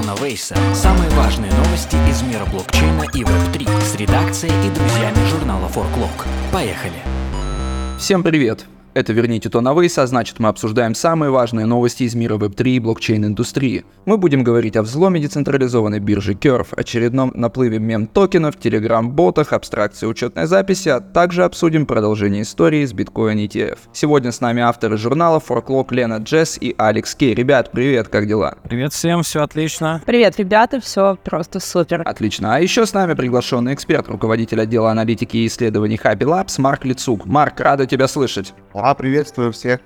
Тона Вейса самые важные новости из мира блокчейна и Web3 с редакцией и друзьями журнала Forklog. Поехали! Всем привет! Это «Верните то на Вейс», а значит мы обсуждаем самые важные новости из мира Web3 и блокчейн-индустрии. Мы будем говорить о взломе децентрализованной биржи Curve, очередном наплыве мем-токенов, телеграм-ботах, абстракции учетной записи, а также обсудим продолжение истории с Bitcoin ETF. Сегодня с нами авторы журнала Forklog Лена Джесс и Алекс Кей. Ребят, привет, как дела? Привет всем, все отлично. Привет, ребята, все просто супер. Отлично. А еще с нами приглашенный эксперт, руководитель отдела аналитики и исследований Happy Labs Марк Лицук. Марк, рада тебя слышать. А, приветствую всех.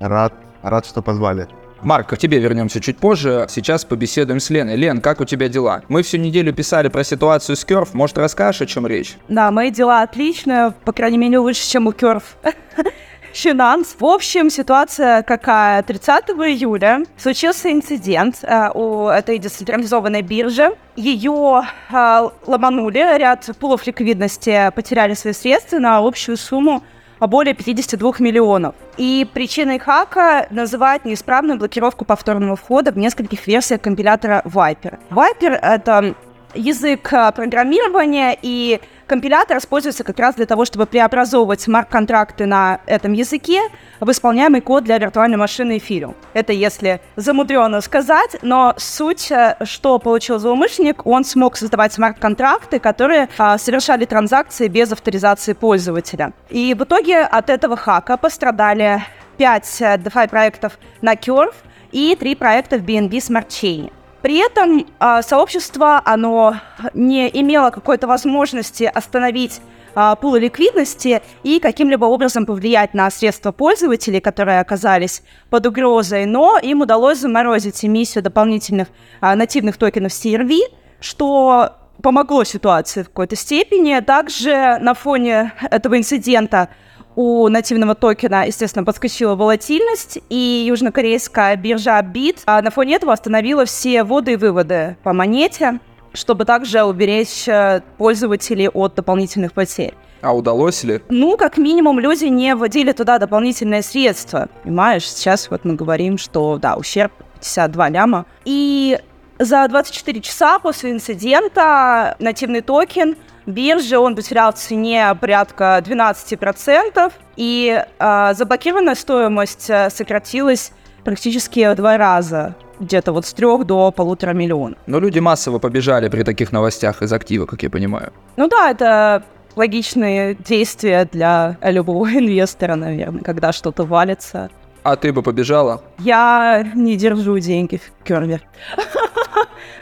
Рад, рад, что позвали. Марк, к тебе вернемся чуть позже. Сейчас побеседуем с Леной. Лен, как у тебя дела? Мы всю неделю писали про ситуацию с Керф. Может, расскажешь, о чем речь? Да, мои дела отличные, по крайней мере, лучше, чем у Керф. Финанс. В общем, ситуация какая? 30 июля случился инцидент э, у этой децентрализованной биржи. Ее э, ломанули, ряд пулов ликвидности потеряли свои средства на общую сумму более 52 миллионов. И причиной хака называют неисправную блокировку повторного входа в нескольких версиях компилятора Viper. Viper — это язык э, программирования, и компилятор используется как раз для того, чтобы преобразовывать смарт-контракты на этом языке в исполняемый код для виртуальной машины Ethereum. Это если замудренно сказать, но суть, э, что получил злоумышленник, он смог создавать смарт-контракты, которые а, совершали транзакции без авторизации пользователя. И в итоге от этого хака пострадали 5 э, DeFi проектов на Curve и 3 проекта в BNB Smart Chain. При этом э, сообщество, оно не имело какой-то возможности остановить э, пулы ликвидности и каким-либо образом повлиять на средства пользователей, которые оказались под угрозой, но им удалось заморозить эмиссию дополнительных э, нативных токенов CRV, что помогло ситуации в какой-то степени. Также на фоне этого инцидента у нативного токена, естественно, подскочила волатильность, и южнокорейская биржа BIT а на фоне этого остановила все вводы и выводы по монете, чтобы также уберечь э, пользователей от дополнительных потерь. А удалось ли? Ну, как минимум, люди не вводили туда дополнительные средства. Понимаешь, сейчас вот мы говорим, что, да, ущерб 52 ляма. И за 24 часа после инцидента нативный токен бирже он потерял в цене порядка 12%, и э, заблокированная стоимость э, сократилась практически в два раза где-то вот с трех до полутора миллионов. Но люди массово побежали при таких новостях из актива, как я понимаю. Ну да, это логичные действия для любого инвестора, наверное, когда что-то валится. А ты бы побежала? Я не держу деньги в керве.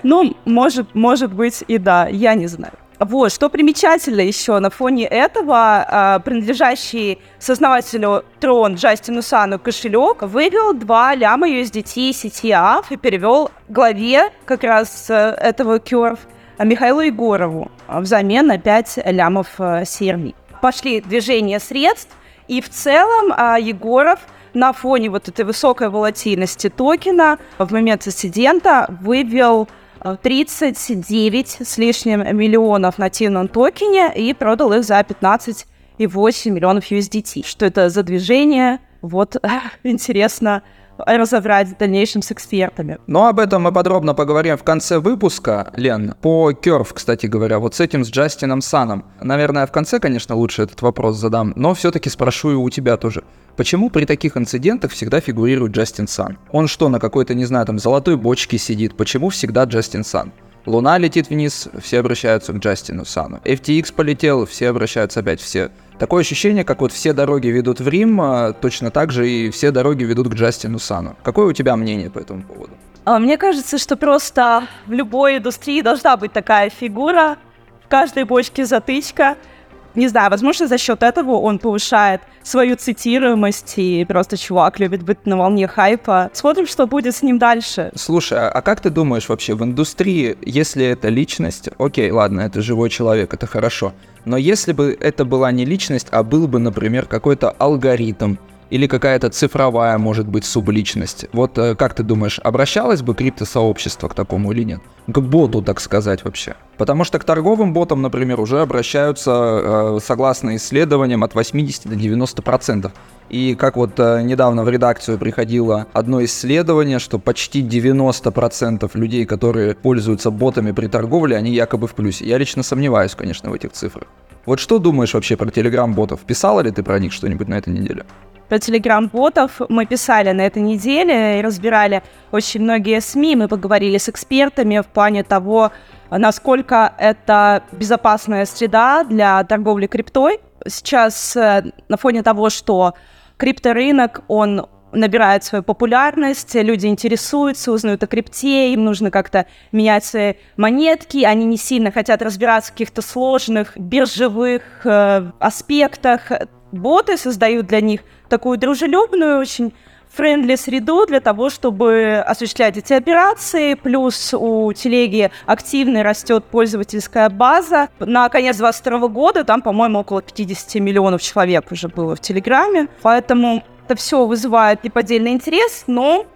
Ну, может, может быть и да, я не знаю. Вот, что примечательно еще на фоне этого, э, принадлежащий сознавателю Трон Джастину Сану кошелек вывел 2 ляма USDT CTF и перевел главе как раз э, этого Curve Михаилу Егорову взамен на 5 лямов э, CRV. Пошли движения средств, и в целом Егоров на фоне вот этой высокой волатильности токена в момент инцидента вывел 39 с лишним миллионов на нативном токене и продал их за 15,8 миллионов USDT. Что это за движение? Вот интересно разобрать в дальнейшем с экспертами. Но об этом мы подробно поговорим в конце выпуска, Лен. По Curve, кстати говоря, вот с этим, с Джастином Саном. Наверное, в конце, конечно, лучше этот вопрос задам, но все-таки спрошу и у тебя тоже. Почему при таких инцидентах всегда фигурирует Джастин Сан? Он что, на какой-то, не знаю, там, золотой бочке сидит? Почему всегда Джастин Сан? Луна летит вниз, все обращаются к Джастину Сану. FTX полетел, все обращаются опять все. Такое ощущение, как вот все дороги ведут в Рим, а точно так же и все дороги ведут к Джастину Сану. Какое у тебя мнение по этому поводу? А, мне кажется, что просто в любой индустрии должна быть такая фигура, в каждой бочке затычка – не знаю, возможно, за счет этого он повышает свою цитируемость, и просто чувак любит быть на волне хайпа. Смотрим, что будет с ним дальше. Слушай, а, а как ты думаешь вообще, в индустрии, если это личность, окей, ладно, это живой человек, это хорошо, но если бы это была не личность, а был бы, например, какой-то алгоритм, или какая-то цифровая, может быть, субличность. Вот э, как ты думаешь, обращалось бы криптосообщество к такому или нет? К боту, так сказать, вообще. Потому что к торговым ботам, например, уже обращаются, э, согласно исследованиям, от 80 до 90%. И как вот э, недавно в редакцию приходило одно исследование, что почти 90% людей, которые пользуются ботами при торговле, они якобы в плюсе. Я лично сомневаюсь, конечно, в этих цифрах. Вот что думаешь вообще про телеграм-ботов? Писала ли ты про них что-нибудь на этой неделе? Про телеграм-ботов мы писали на этой неделе и разбирали очень многие СМИ. Мы поговорили с экспертами в плане того, насколько это безопасная среда для торговли криптой. Сейчас э, на фоне того, что крипторынок, он набирает свою популярность, люди интересуются, узнают о крипте, им нужно как-то менять свои монетки, они не сильно хотят разбираться в каких-то сложных биржевых э, аспектах. Боты создают для них такую дружелюбную, очень friendly среду для того, чтобы осуществлять эти операции. Плюс у телеги активно растет пользовательская база. На конец 2022 года там, по-моему, около 50 миллионов человек уже было в Телеграме. Поэтому это все вызывает неподдельный интерес, но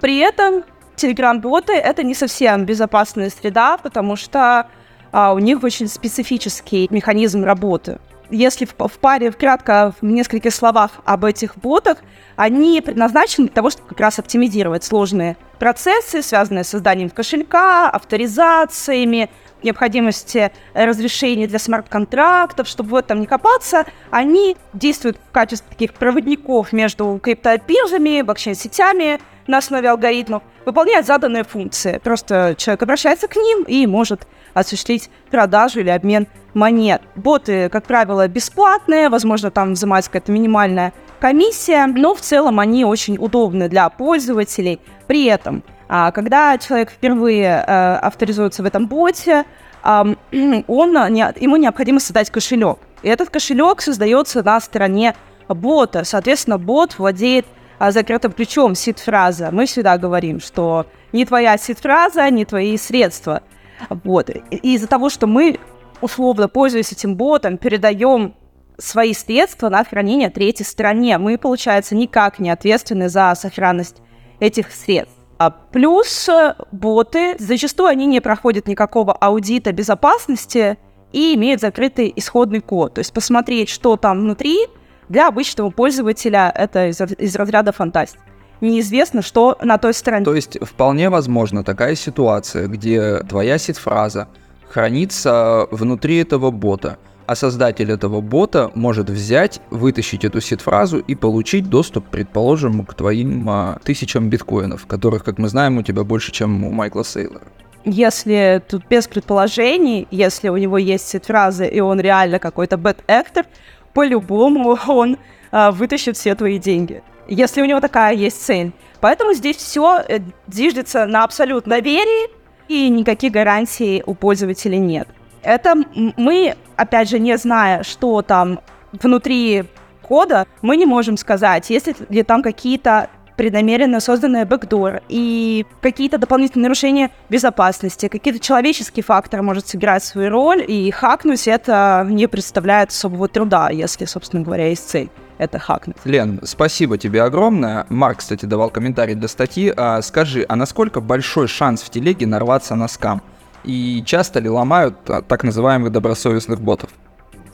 при этом Телеграм-боты — это не совсем безопасная среда, потому что а, у них очень специфический механизм работы если в, в паре кратко в нескольких словах об этих ботах, они предназначены для того, чтобы как раз оптимизировать сложные процессы, связанные с созданием кошелька, авторизациями, необходимости разрешений для смарт-контрактов, чтобы в этом не копаться, они действуют в качестве таких проводников между криптобиржами, блокчейн-сетями на основе алгоритмов, выполняют заданные функции. Просто человек обращается к ним и может осуществить продажу или обмен монет. Боты, как правило, бесплатные, возможно, там взимается какая-то минимальная комиссия, но в целом они очень удобны для пользователей. При этом, а, когда человек впервые э, авторизуется в этом боте, он, ему необходимо создать кошелек. И этот кошелек создается на стороне бота. Соответственно, бот владеет а, закрытым ключом сид-фраза. Мы всегда говорим, что не твоя сид-фраза, не твои средства. Вот. И из-за того, что мы, условно, пользуясь этим ботом, передаем свои средства на хранение третьей стороне, мы, получается, никак не ответственны за сохранность этих средств. А плюс э, боты, зачастую они не проходят никакого аудита безопасности и имеют закрытый исходный код. То есть посмотреть, что там внутри, для обычного пользователя это из, из разряда фантастики неизвестно, что на той стороне. То есть вполне возможно такая ситуация, где твоя сид-фраза хранится внутри этого бота, а создатель этого бота может взять, вытащить эту сид-фразу и получить доступ, предположим, к твоим а, тысячам биткоинов, которых, как мы знаем, у тебя больше, чем у Майкла Сейлора. Если тут без предположений, если у него есть сид-фразы и он реально какой-то бэт-эктор, по-любому он а, вытащит все твои деньги если у него такая есть цель. Поэтому здесь все э, зиждется на абсолютном доверии, и никаких гарантий у пользователя нет. Это мы, опять же, не зная, что там внутри кода, мы не можем сказать, есть ли там какие-то преднамеренно созданные бэкдор и какие-то дополнительные нарушения безопасности, какие-то человеческие факторы может сыграть свою роль, и хакнуть это не представляет особого труда, если, собственно говоря, есть цель это хакнуть. Лен, спасибо тебе огромное. Марк, кстати, давал комментарий для статьи. А, скажи, а насколько большой шанс в телеге нарваться на скам? И часто ли ломают а, так называемых добросовестных ботов?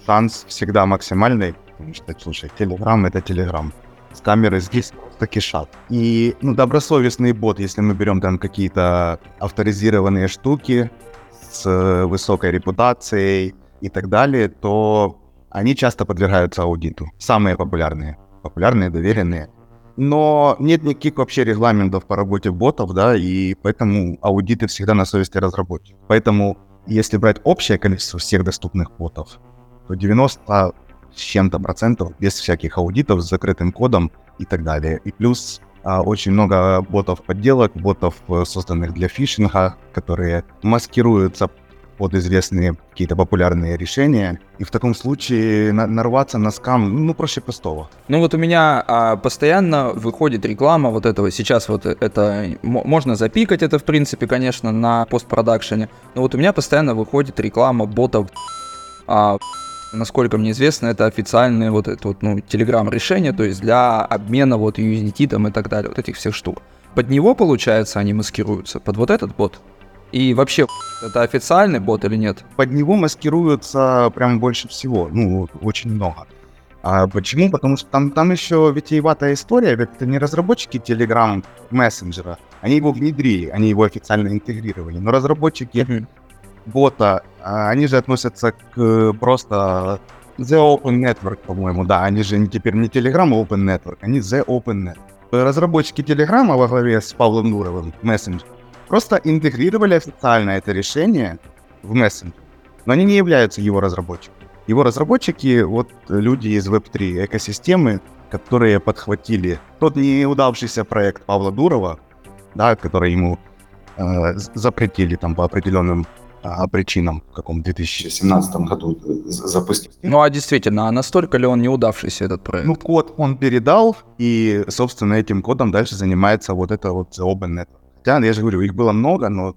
Шанс всегда максимальный, потому что, слушай, Телеграм — это Телеграм. С камеры здесь просто кишат. И, ну, добросовестный бот, если мы берем там какие-то авторизированные штуки с э, высокой репутацией и так далее, то они часто подвергаются аудиту. Самые популярные. Популярные, доверенные. Но нет никаких вообще регламентов по работе ботов, да, и поэтому аудиты всегда на совести разработчиков. Поэтому, если брать общее количество всех доступных ботов, то 90 с чем-то процентов без всяких аудитов с закрытым кодом и так далее. И плюс а, очень много ботов подделок, ботов, э, созданных для фишинга, которые маскируются под известные какие-то популярные решения. И в таком случае на- нарваться на скам, ну, проще простого. Ну вот у меня а, постоянно выходит реклама вот этого. Сейчас вот это можно запикать это, в принципе, конечно, на постпродакшене. Но вот у меня постоянно выходит реклама ботов. А, насколько мне известно, это официальное вот это вот, ну, телеграм решение, то есть для обмена вот USDT там и так далее, вот этих всех штук. Под него, получается, они маскируются, под вот этот бот. И вообще, это официальный бот или нет? Под него маскируются прям больше всего, ну, очень много. А почему? Потому что там, там еще витиеватая история, ведь это не разработчики Telegram мессенджера, они его внедрили, они его официально интегрировали, но разработчики бота, а, они же относятся к просто The Open Network, по-моему, да, они же теперь не Telegram Open Network, они The Open Network. Разработчики Telegram во главе с Павлом Нуровым, мессенджер, просто интегрировали официально это решение в мессенджер, но они не являются его разработчиками. Его разработчики, вот люди из Web3 экосистемы, которые подхватили тот неудавшийся проект Павла Дурова, да, который ему э, запретили там по определенным причинам в каком 2017 году запустить. Ну а действительно, а настолько ли он неудавшийся этот проект? Ну код он передал, и, собственно, этим кодом дальше занимается вот это вот Open Network. Хотя, я же говорю, их было много, но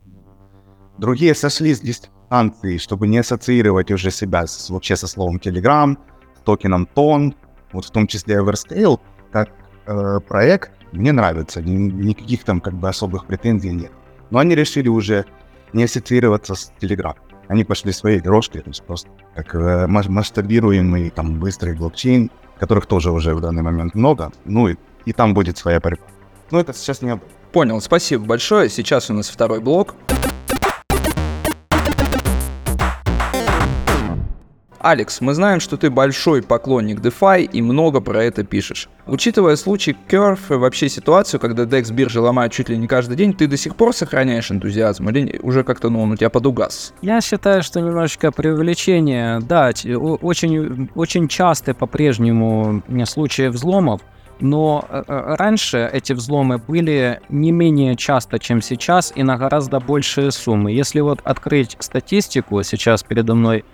другие сошли с дистанции, чтобы не ассоциировать уже себя с, вообще со словом Telegram, с токеном Тон, вот в том числе Everscale, как э, проект, мне нравится, ни, никаких там как бы особых претензий нет. Но они решили уже не ассоциироваться с Telegram. Они пошли своей дорожкой, то есть просто как э, масштабируемый там быстрый блокчейн, которых тоже уже в данный момент много, ну и, и там будет своя борьба. Но это сейчас не. Понял, спасибо большое. Сейчас у нас второй блок. Алекс, мы знаем, что ты большой поклонник DeFi и много про это пишешь. Учитывая случай Curve и вообще ситуацию, когда DEX биржи ломают чуть ли не каждый день, ты до сих пор сохраняешь энтузиазм или уже как-то, ну, он у тебя подугас? Я считаю, что немножечко преувеличение. Да, очень, очень часто по-прежнему случаи взломов, но э, э, раньше эти взломы были не менее часто, чем сейчас, и на гораздо большие суммы. Если вот открыть статистику, сейчас передо мной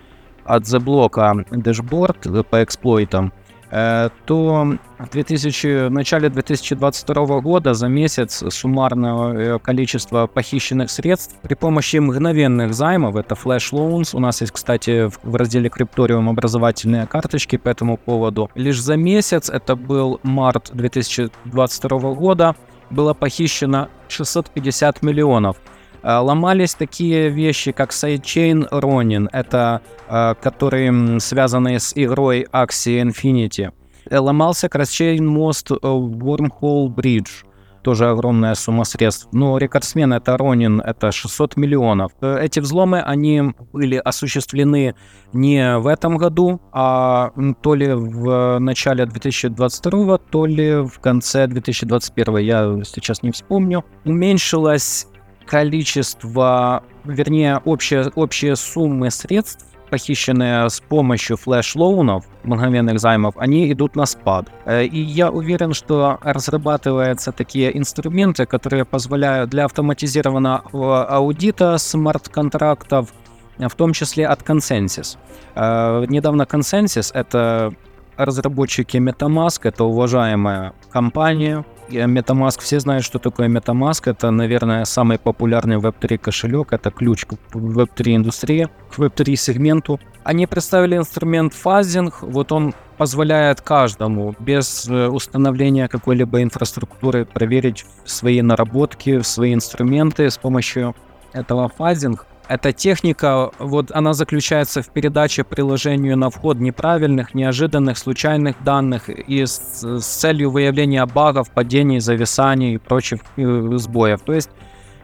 от The Block дашборд по эксплойтам, э, то в, 2000, в начале 2022 года за месяц суммарное количество похищенных средств при помощи мгновенных займов, это Flash Loans, у нас есть, кстати, в разделе Крипториум образовательные карточки по этому поводу, лишь за месяц, это был март 2022 года, было похищено 650 миллионов. Э, ломались такие вещи, как Sidechain Ronin, это э, которые связаны с игрой Axie Infinity. Э, ломался Crosschain мост Wormhole Bridge, тоже огромная сумма средств. Но рекордсмен это Ронин, это 600 миллионов. Эти взломы, они были осуществлены не в этом году, а то ли в начале 2022, то ли в конце 2021, я сейчас не вспомню. Уменьшилась количество, вернее, общие, общие суммы средств, похищенные с помощью flash loan ов, мгновенных займов, они идут на спад. Э, и я уверен, что разрабатываются такие инструменты, которые позволяют для автоматизированного аудита смарт-контрактов, в том числе от ConsenSys. Э, недавно ConsenSys — это разработчики MetaMask, это уважаемая компания, MetaMask, все знают, что такое MetaMask. Это, наверное, самый популярный Web3 кошелек. Это ключ к Web3 индустрии, к Web3 сегменту. Они представили инструмент fuzzing. Вот он позволяет каждому без э, установления какой-либо инфраструктуры проверить свои наработки, свои инструменты с помощью этого фазинг. Эта техника, вот она заключается в передаче приложению на вход неправильных, неожиданных, случайных данных и с, с целью выявления багов, падений, зависаний и прочих э, сбоев. То есть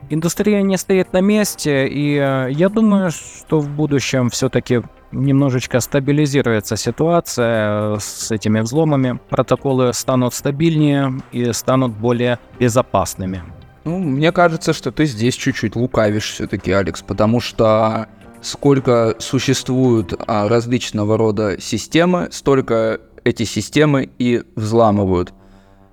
индустрия не стоит на месте, и э, я думаю, что в будущем все-таки немножечко стабилизируется ситуация э, с этими взломами, протоколы станут стабильнее и станут более безопасными. Ну, мне кажется, что ты здесь чуть-чуть лукавишь все-таки, Алекс, потому что сколько существуют а, различного рода системы, столько эти системы и взламывают.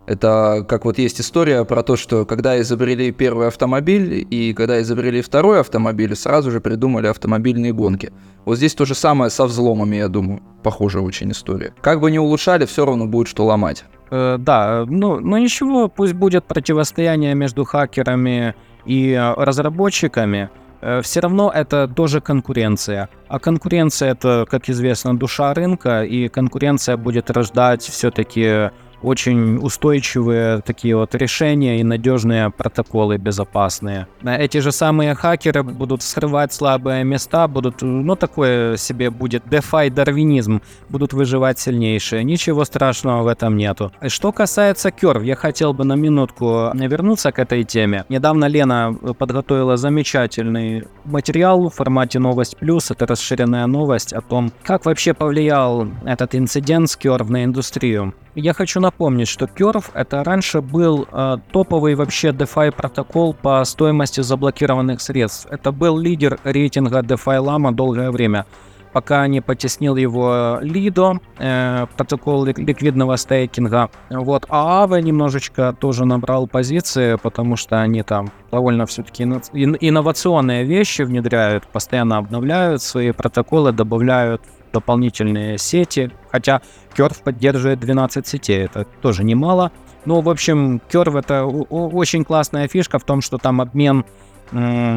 Это как вот есть история про то, что когда изобрели первый автомобиль и когда изобрели второй автомобиль, сразу же придумали автомобильные гонки. Вот здесь то же самое со взломами, я думаю. Похожая очень история. Как бы ни улучшали, все равно будет что ломать. Э, да, ну, ну ничего, пусть будет противостояние между хакерами и э, разработчиками. Э, все равно это тоже конкуренция. А конкуренция это, как известно, душа рынка, и конкуренция будет рождать все-таки очень устойчивые такие вот решения и надежные протоколы безопасные. Эти же самые хакеры будут скрывать слабые места, будут, ну, такое себе будет DeFi дарвинизм, будут выживать сильнейшие. Ничего страшного в этом нету. Что касается Curve, я хотел бы на минутку вернуться к этой теме. Недавно Лена подготовила замечательный материал в формате новость плюс, это расширенная новость о том, как вообще повлиял этот инцидент с Curve на индустрию. Я хочу напомнить, что Curve это раньше был э, топовый вообще DeFi протокол по стоимости заблокированных средств. Это был лидер рейтинга DeFi Lama долгое время, пока не потеснил его Lido, э, протокол ликвидного стейкинга. Вот, а Aave немножечко тоже набрал позиции, потому что они там довольно все-таки инновационные вещи внедряют, постоянно обновляют свои протоколы, добавляют дополнительные сети, хотя Curve поддерживает 12 сетей, это тоже немало. Но, в общем, Curve это очень классная фишка в том, что там обмен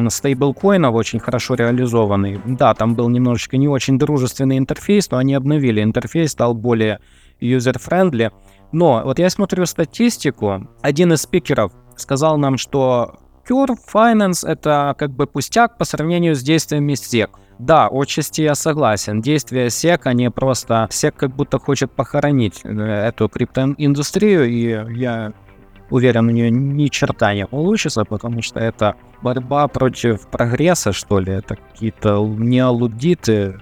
стейблкоинов очень хорошо реализованный. Да, там был немножечко не очень дружественный интерфейс, но они обновили интерфейс, стал более user-friendly. Но вот я смотрю статистику, один из спикеров сказал нам, что Curve Finance это как бы пустяк по сравнению с действиями SEC. Да, отчасти я согласен. Действия SEC, они просто... SEC как будто хочет похоронить э, эту криптоиндустрию, и я уверен, у нее ни черта не получится, потому что это борьба против прогресса, что ли, это какие-то неалудиты,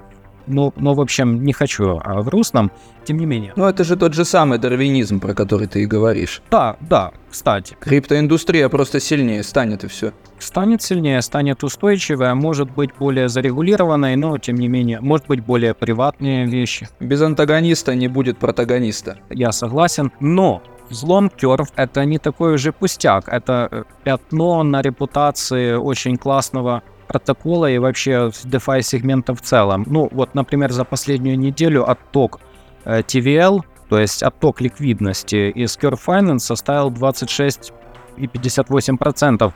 ну, ну, в общем, не хочу а в русском, тем не менее. Ну, это же тот же самый дарвинизм, про который ты и говоришь. Да, да, кстати. Криптоиндустрия просто сильнее станет и все. Станет сильнее, станет устойчивая, может быть более зарегулированной, но, тем не менее, может быть более приватные вещи. Без антагониста не будет протагониста. Я согласен, но Взлом Curve — это не такой уже пустяк, это э, пятно на репутации очень классного протокола и вообще DeFi сегмента в целом. Ну, вот, например, за последнюю неделю отток э, TVL, то есть отток ликвидности из Curve Finance составил 26,58%.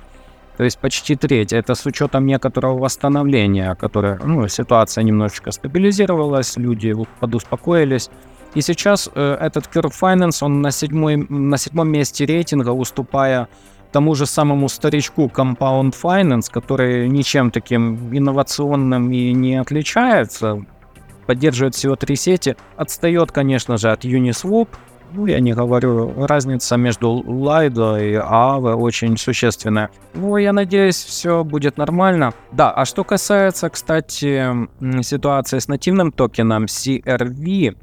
То есть почти треть. Это с учетом некоторого восстановления, которое, ну, ситуация немножечко стабилизировалась, люди подуспокоились. И сейчас э, этот Curve Finance, он на, седьмой, на седьмом месте рейтинга, уступая тому же самому старичку Compound Finance, который ничем таким инновационным и не отличается, поддерживает всего три сети, отстает, конечно же, от Uniswap, ну, я не говорю, разница между Lido и Aave очень существенная. Ну, я надеюсь, все будет нормально. Да, а что касается, кстати, ситуации с нативным токеном CRV,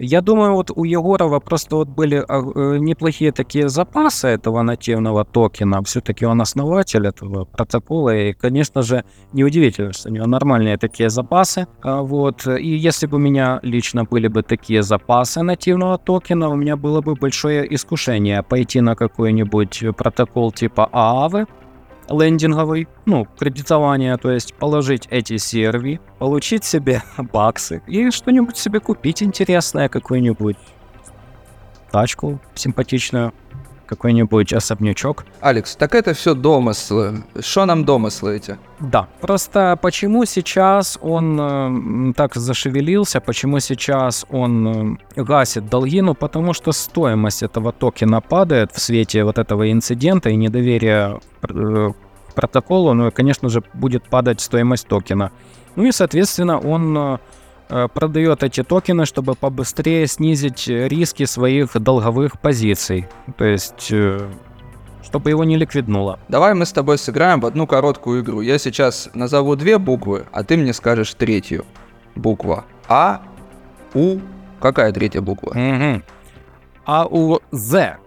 я думаю, вот у Егорова просто вот были а, э, неплохие такие запасы этого нативного токена. Все-таки он основатель этого протокола, и, конечно же, неудивительно, что у него нормальные такие запасы. А, вот. И если бы у меня лично были бы такие запасы нативного токена, у меня было бы большое искушение пойти на какой-нибудь протокол типа Аавы, лендинговый, ну, кредитование, то есть положить эти серви, получить себе баксы и что-нибудь себе купить интересное, какую-нибудь тачку симпатичную, какой-нибудь особнячок. Алекс, так это все домыслы. Что нам домыслы эти? Да, просто почему сейчас он э, так зашевелился, почему сейчас он э, гасит долги, ну потому что стоимость этого токена падает в свете вот этого инцидента и недоверия э, протоколу, ну и, конечно же, будет падать стоимость токена. Ну и, соответственно, он Э, продает эти токены, чтобы побыстрее снизить риски своих долговых позиций. То есть э, чтобы его не ликвиднуло. Давай мы с тобой сыграем в одну короткую игру. Я сейчас назову две буквы, а ты мне скажешь третью. Буква А, У. Какая третья буква? Угу. А У З.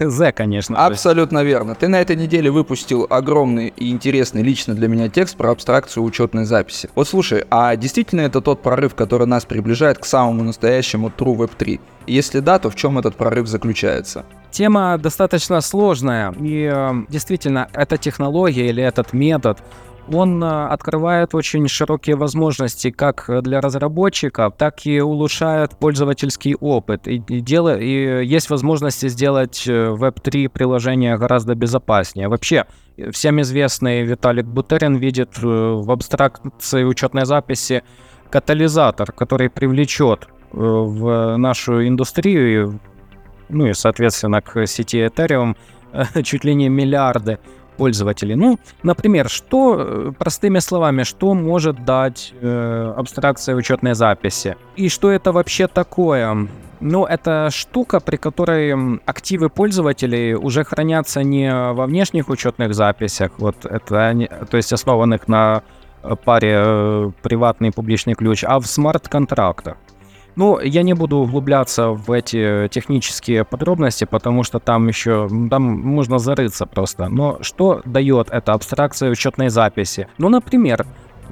З, конечно. Абсолютно верно. Ты на этой неделе выпустил огромный и интересный лично для меня текст про абстракцию учетной записи. Вот слушай, а действительно это тот прорыв, который нас приближает к самому настоящему True Web 3? Если да, то в чем этот прорыв заключается? Тема достаточно сложная, и э, действительно, эта технология или этот метод, он э, открывает очень широкие возможности как для разработчиков, так и улучшает пользовательский опыт. И, и, дело, и есть возможности сделать Web3 э, приложение гораздо безопаснее. Вообще, всем известный Виталик Бутерин видит э, в абстракции учетной записи катализатор, который привлечет в нашу индустрию ну и, соответственно, к сети Ethereum чуть ли не миллиарды пользователей. Ну, например, что, э, простыми словами, что может дать э, абстракция учетной записи? И что это вообще такое? Ну, это штука, при которой активы пользователей уже хранятся не во внешних учетных записях, вот это, то есть основанных на э, паре э, приватный и публичный ключ, а в смарт-контрактах. Ну, я не буду углубляться в эти технические подробности, потому что там еще, там можно зарыться просто. Но что дает эта абстракция учетной записи? Ну, например,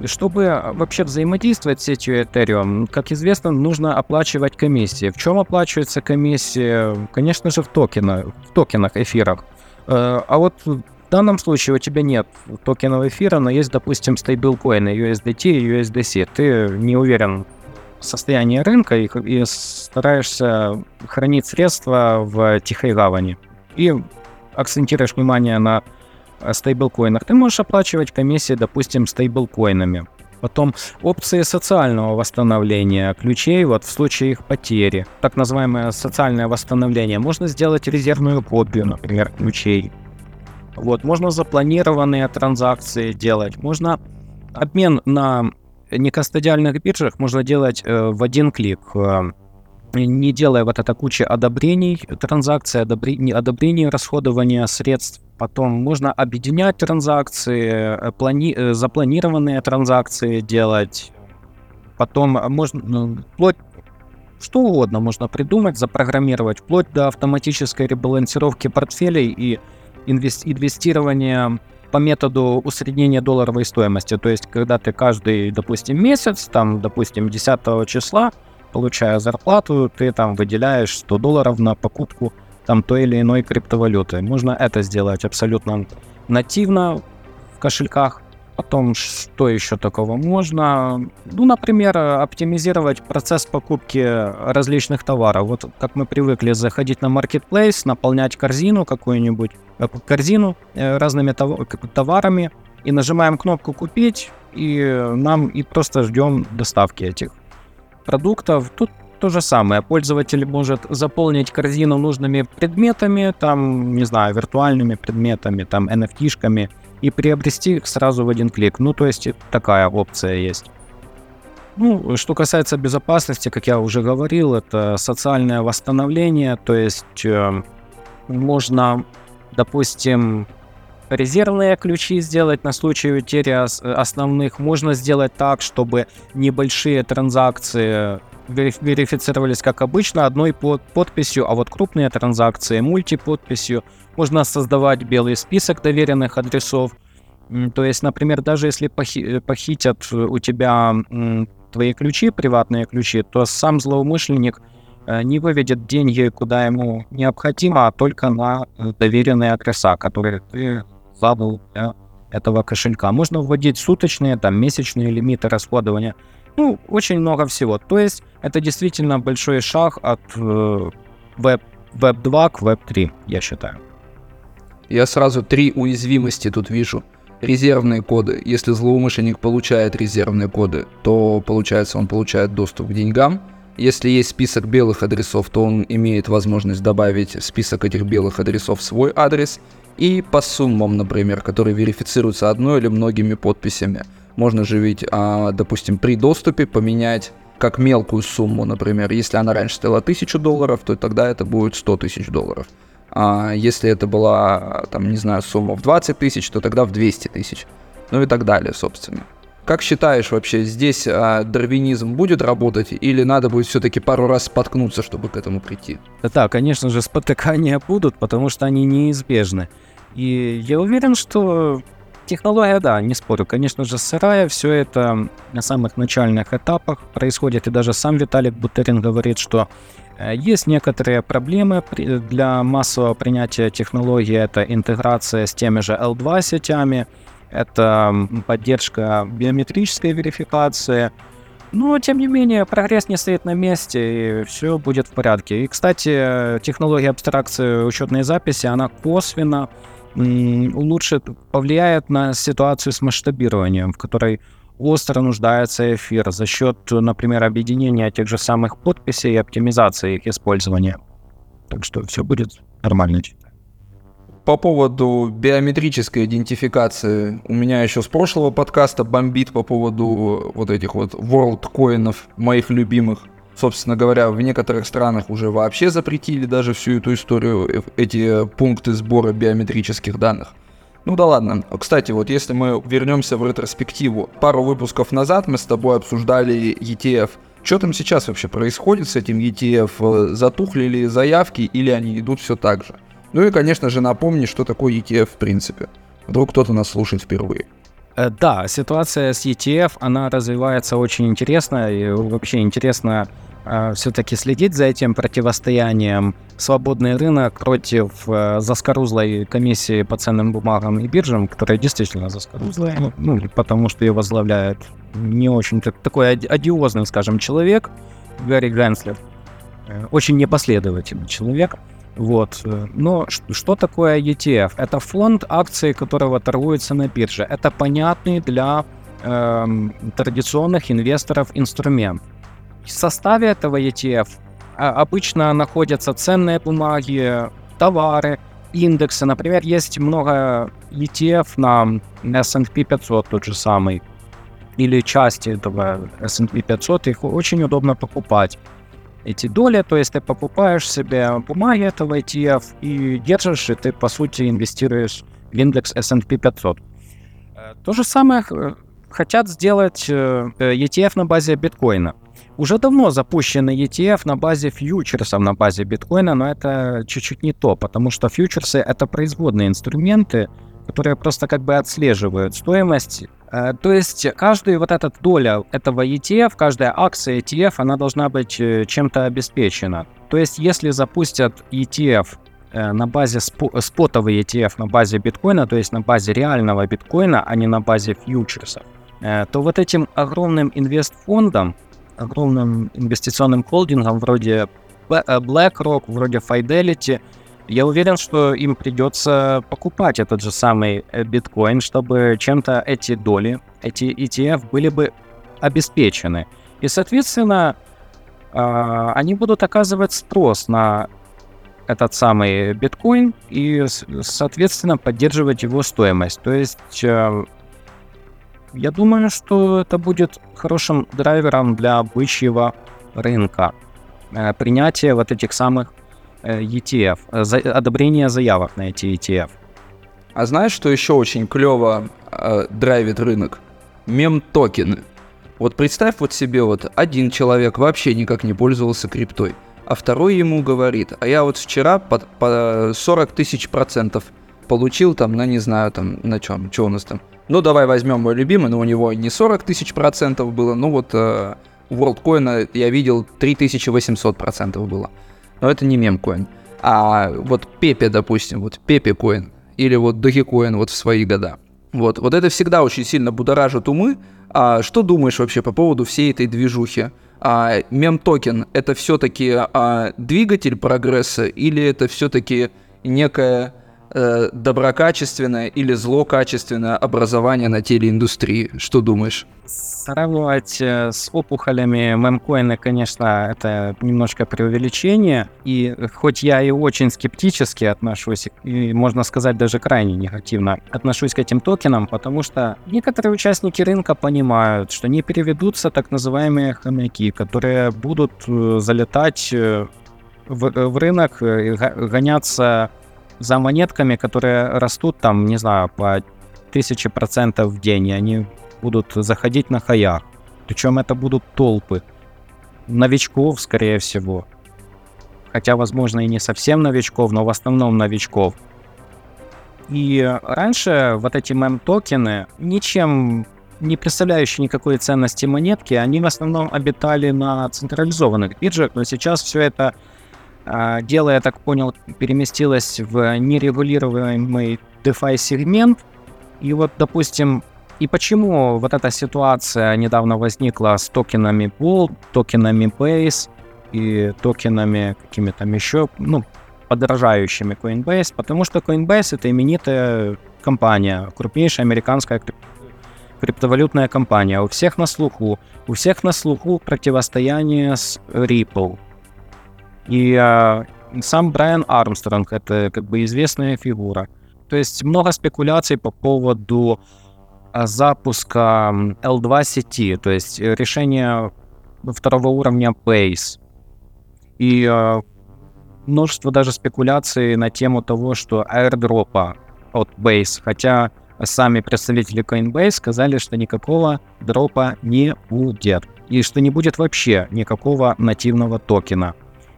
чтобы вообще взаимодействовать с сетью Ethereum, как известно, нужно оплачивать комиссии. В чем оплачивается комиссия? Конечно же, в токенах, в токенах эфирах. Э, а вот в данном случае у тебя нет токенов эфира, но есть, допустим, стейблкоины USDT и USDC. Ты не уверен в состоянии рынка и, и стараешься хранить средства в тихой гавани. И акцентируешь внимание на стейблкоинах, ты можешь оплачивать комиссии, допустим, стейблкоинами. Потом опции социального восстановления ключей вот в случае их потери. Так называемое социальное восстановление. Можно сделать резервную копию, например, ключей. Вот, можно запланированные транзакции делать. Можно обмен на некастодиальных биржах можно делать э, в один клик. Э, не делая вот это куча одобрений транзакций, одобрений, одобрений расходования средств. Потом можно объединять транзакции, э, плани, запланированные транзакции делать. Потом можно ну, вплоть что угодно можно придумать, запрограммировать, вплоть до автоматической ребалансировки портфелей и инвестирования по методу усреднения долларовой стоимости. То есть, когда ты каждый, допустим, месяц, там, допустим, 10 числа, получая зарплату, ты там выделяешь 100 долларов на покупку там той или иной криптовалюты. Можно это сделать абсолютно нативно в кошельках. Потом, что еще такого можно? Ну, например, оптимизировать процесс покупки различных товаров. Вот как мы привыкли заходить на marketplace, наполнять корзину какую-нибудь, э, корзину э, разными товарами, и нажимаем кнопку «Купить», и нам и просто ждем доставки этих продуктов. Тут то же самое. Пользователь может заполнить корзину нужными предметами, там, не знаю, виртуальными предметами, там, NFT-шками, и приобрести их сразу в один клик. Ну, то есть такая опция есть. Ну, что касается безопасности, как я уже говорил, это социальное восстановление, то есть э, можно, допустим, резервные ключи сделать на случай утери основных. Можно сделать так, чтобы небольшие транзакции верифицировались как обычно одной под подписью, а вот крупные транзакции мультиподписью. Можно создавать белый список доверенных адресов. То есть, например, даже если похи похитят у тебя твои ключи, приватные ключи, то сам злоумышленник э, не выведет деньги, куда ему необходимо, а только на э, доверенные адреса, которые ты задал для этого кошелька. Можно вводить суточные, там, месячные лимиты расходования. Ну, очень много всего. То есть это действительно большой шаг от э, Web, Web 2 к Web 3, я считаю. Я сразу три уязвимости тут вижу. Резервные коды. Если злоумышленник получает резервные коды, то получается он получает доступ к деньгам. Если есть список белых адресов, то он имеет возможность добавить в список этих белых адресов свой адрес. И по суммам, например, которые верифицируются одной или многими подписями. Можно же ведь, а, допустим, при доступе поменять как мелкую сумму, например. Если она раньше стоила 1000 долларов, то тогда это будет 100 тысяч долларов. А если это была, там, не знаю, сумма в 20 тысяч, то тогда в 200 тысяч. Ну и так далее, собственно. Как считаешь вообще, здесь а, дарвинизм будет работать или надо будет все-таки пару раз споткнуться, чтобы к этому прийти? Да, конечно же, спотыкания будут, потому что они неизбежны. И я уверен, что Технология, да, не спорю, конечно же, сырая, все это на самых начальных этапах происходит, и даже сам Виталик Бутерин говорит, что есть некоторые проблемы для массового принятия технологии, это интеграция с теми же L2 сетями, это поддержка биометрической верификации, но, тем не менее, прогресс не стоит на месте, и все будет в порядке. И, кстати, технология абстракции учетной записи, она косвенно улучшит, повлияет на ситуацию с масштабированием, в которой остро нуждается эфир за счет, например, объединения тех же самых подписей и оптимизации их использования. Так что все будет нормально. По поводу биометрической идентификации, у меня еще с прошлого подкаста бомбит по поводу вот этих вот world коинов, моих любимых. Собственно говоря, в некоторых странах уже вообще запретили даже всю эту историю, э, эти пункты сбора биометрических данных. Ну да ладно. Кстати, вот если мы вернемся в ретроспективу, пару выпусков назад мы с тобой обсуждали ETF. Что там сейчас вообще происходит с этим ETF? Затухли ли заявки или они идут все так же? Ну и, конечно же, напомни, что такое ETF в принципе. Вдруг кто-то нас слушает впервые. Э, да, ситуация с ETF, она развивается очень интересно, и вообще интересно э, все-таки следить за этим противостоянием. Свободный рынок против э, заскорузлой комиссии по ценным бумагам и биржам, которая действительно заскорузлая, ну, ну потому что ее возглавляет не очень такой одиозный, скажем, человек, Гарри Генслер, э, очень непоследовательный человек. Вот. Э, но что такое ETF? Это фонд, акции которого торгуются на бирже. Это понятный для э, традиционных инвесторов инструмент. В составе этого ETF а, обычно находятся ценные бумаги, товары, индексы. Например, есть много ETF на S&P 500 тот же самый, или части этого S&P 500, их очень удобно покупать эти доли, то есть ты покупаешь себе бумаги этого ETF и держишь, и ты, по сути, инвестируешь в индекс S&P 500. Э, то же самое хотят сделать э, ETF на базе биткоина. Уже давно запущен ETF на базе фьючерсов на базе биткоина, но это чуть-чуть не то, потому что фьючерсы — это производные инструменты, которые просто как бы отслеживают стоимость Э, то есть каждая вот эта доля этого ETF, каждая акция ETF, она должна быть э, чем-то обеспечена. То есть если запустят ETF э, на базе спотовый ETF на базе биткоина, то есть на базе реального биткоина, а не на базе фьючерсов, то вот этим огромным инвестфондом, огромным инвестиционным холдингом вроде BlackRock, вроде Fidelity – я уверен, что им придется покупать этот же самый э, биткоин, чтобы чем-то эти доли, эти ETF были бы обеспечены. И, соответственно, а, они будут оказывать спрос на этот самый биткоин и, соответственно, поддерживать его стоимость. То есть э, я думаю, что это будет хорошим драйвером для бычьего рынка. Э, принятие вот этих самых ETF, э, за, одобрение заявок на эти ETF. А знаешь, что еще очень клево э, драйвит рынок? Мем-токены. Вот представь вот себе, вот один человек вообще никак не пользовался криптой, а второй ему говорит, а я вот вчера по, по 40 тысяч процентов получил там, на не знаю, там, на чем, что у нас там. Ну, давай возьмем мой любимый, но у него не 40 тысяч процентов было, ну вот э, WorldCoin я видел 3800 процентов было но это не мемкоин. А вот Пепе, допустим, вот Пепе коин или вот Dogecoin вот в свои года. Вот, вот это всегда очень сильно будоражит умы. А что думаешь вообще по поводу всей этой движухи? А, мем-токен это все-таки а, двигатель прогресса или это все-таки некая э, доброкачественное или злокачественное образование на телеиндустрии. Что думаешь? Сравнивать э, с опухолями мемкоины, конечно, это немножко преувеличение. И хоть я и очень скептически отношусь, и можно сказать даже крайне негативно отношусь к этим токенам, потому что некоторые участники рынка понимают, что не переведутся так называемые хомяки, которые будут э, залетать э, в, в рынок, гоняться за монетками, которые растут там, не знаю, по тысяче процентов в день, и они будут заходить на хаях. Причем это будут толпы. Новичков, скорее всего. Хотя, возможно, и не совсем новичков, но в основном новичков. И раньше вот эти мем-токены, ничем не представляющие никакой ценности монетки, они в основном обитали на централизованных биржах, но сейчас все это дело, я так понял, переместилось в нерегулируемый DeFi сегмент. И вот, допустим, и почему вот эта ситуация недавно возникла с токенами Bull, токенами Base и токенами какими-то еще, ну, подражающими Coinbase, потому что Coinbase это именитая компания, крупнейшая американская криптовалютная компания. У всех на слуху, у всех на слуху противостояние с Ripple. И э, сам Брайан Армстронг, это как бы известная фигура. То есть много спекуляций по поводу а, запуска L2 сети, то есть решение второго уровня Base. И э, множество даже спекуляций на тему того, что airdropа от Base, хотя сами представители Coinbase сказали, что никакого дропа не будет, и что не будет вообще никакого нативного токена.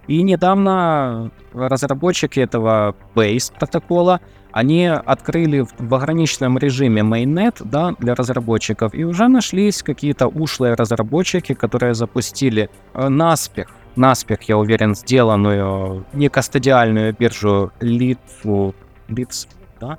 И недавно разработчики этого Base протокола, они открыли в, ограниченном режиме mainnet да, для разработчиков, и уже нашлись какие-то ушлые разработчики, которые запустили э, наспех, наспех, я уверен, сделанную некастодиальную биржу Litfu, Lits, да,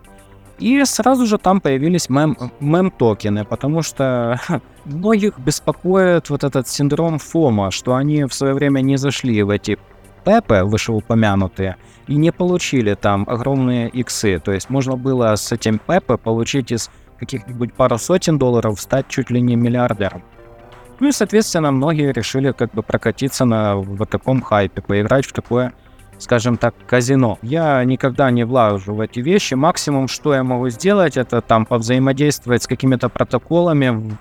и сразу же там появились мем, мем-токены, потому что многих беспокоит вот этот синдром ФОМа, что они в свое время не зашли в эти Пепе, вышеупомянутые, и не получили там огромные иксы. То есть можно было с этим Пепе получить из каких-нибудь пару сотен долларов стать чуть ли не миллиардером. Ну и, соответственно, многие решили как бы прокатиться на вот таком хайпе, поиграть в такое, скажем так, казино. Я никогда не влажу в эти вещи. Максимум, что я могу сделать, это там повзаимодействовать с какими-то протоколами,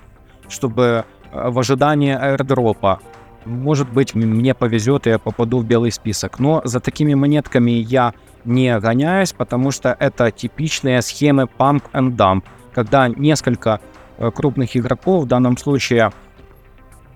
чтобы э, в ожидании аирдропа может быть, мне повезет, и я попаду в белый список. Но за такими монетками я не гоняюсь, потому что это типичные схемы pump and dump, когда несколько э, крупных игроков, в данном случае,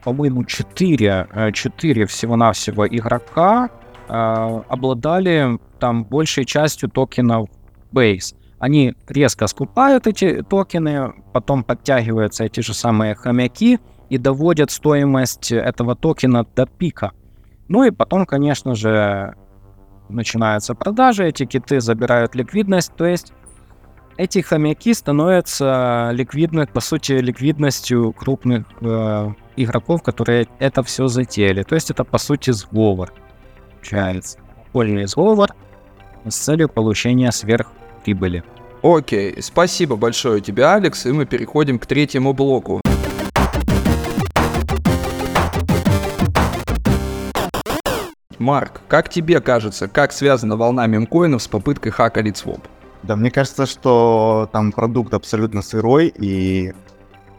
по-моему, 4, 4 э, всего-навсего игрока, э, обладали там большей частью токенов Base. Они резко скупают эти токены, потом подтягиваются эти же самые хомяки, и доводят стоимость этого токена до пика. Ну и потом, конечно же, начинаются продажи, эти киты забирают ликвидность, то есть эти хомяки становятся ликвидны, по сути, ликвидностью крупных э, игроков, которые это все затеяли. То есть это, по сути, сговор. Получается. Польный сговор с целью получения сверхприбыли. Окей, спасибо большое тебе, Алекс, и мы переходим к третьему блоку. Марк, как тебе кажется, как связана волна мемкоинов с попыткой хака LeadSwap? Да, мне кажется, что там продукт абсолютно сырой, и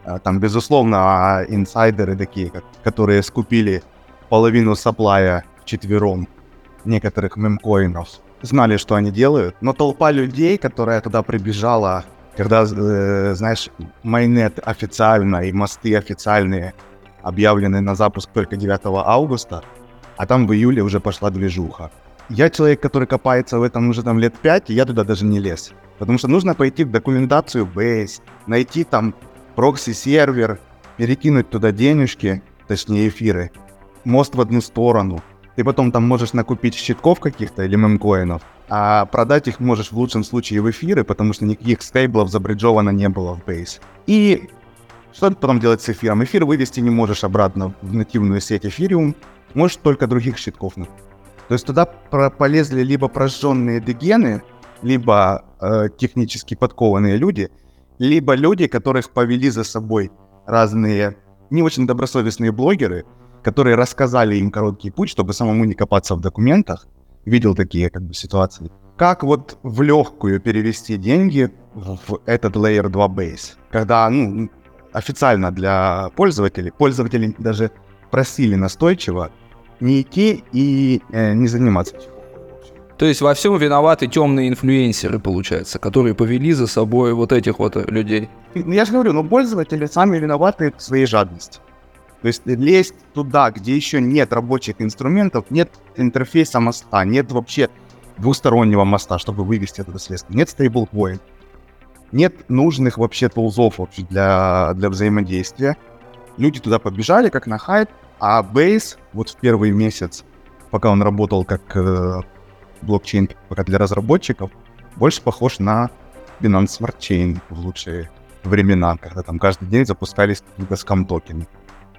а, там, безусловно, инсайдеры такие, которые скупили половину саплая четвером некоторых мемкоинов, знали, что они делают, но толпа людей, которая туда прибежала, когда, э, знаешь, mainnet официально и мосты официальные объявлены на запуск только 9 августа, а там в июле уже пошла движуха. Я человек, который копается в этом уже там лет пять, и я туда даже не лез. Потому что нужно пойти в документацию Base, найти там прокси-сервер, перекинуть туда денежки, точнее эфиры, мост в одну сторону. Ты потом там можешь накупить щитков каких-то или мемкоинов, а продать их можешь в лучшем случае в эфиры, потому что никаких стейблов забриджовано не было в Base. И что ты потом делать с эфиром? Эфир вывести не можешь обратно в нативную сеть эфириум, может только других щитков. То есть туда полезли либо прожженные дегены, либо э, технически подкованные люди, либо люди, которых повели за собой разные не очень добросовестные блогеры, которые рассказали им короткий путь, чтобы самому не копаться в документах. Видел такие как бы ситуации. Как вот в легкую перевести деньги в этот Layer 2 Base, когда ну, официально для пользователей, пользователи даже просили настойчиво не идти и э, не заниматься. То есть во всем виноваты темные инфлюенсеры, получается, которые повели за собой вот этих вот людей. Ну, я же говорю, но пользователи сами виноваты в своей жадности. То есть лезть туда, где еще нет рабочих инструментов, нет интерфейса моста, нет вообще двустороннего моста, чтобы вывести это средство, нет стейблкоин, нет нужных вообще тулзов вообще для, для взаимодействия. Люди туда побежали, как на хайп, а Base вот в первый месяц, пока он работал как э, блокчейн пока для разработчиков, больше похож на Binance Smart Chain в лучшие времена, когда там каждый день запускались какие-то скам-токены.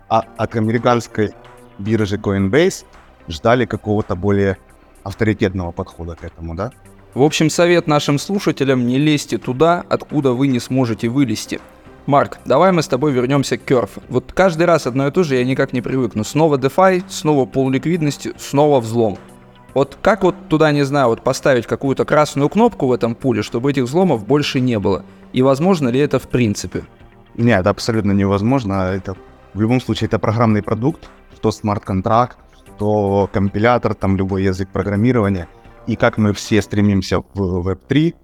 А от американской биржи Coinbase ждали какого-то более авторитетного подхода к этому, да? В общем, совет нашим слушателям не лезьте туда, откуда вы не сможете вылезти. Марк, давай мы с тобой вернемся к Керф. Вот каждый раз одно и то же я никак не привыкну. Снова DeFi, снова полуликвидности, снова взлом. Вот как вот туда, не знаю, вот поставить какую-то красную кнопку в этом пуле, чтобы этих взломов больше не было? И возможно ли это в принципе? Нет, абсолютно невозможно. Это в любом случае это программный продукт, что смарт-контракт, что компилятор, там любой язык программирования. И как мы все стремимся в Web3,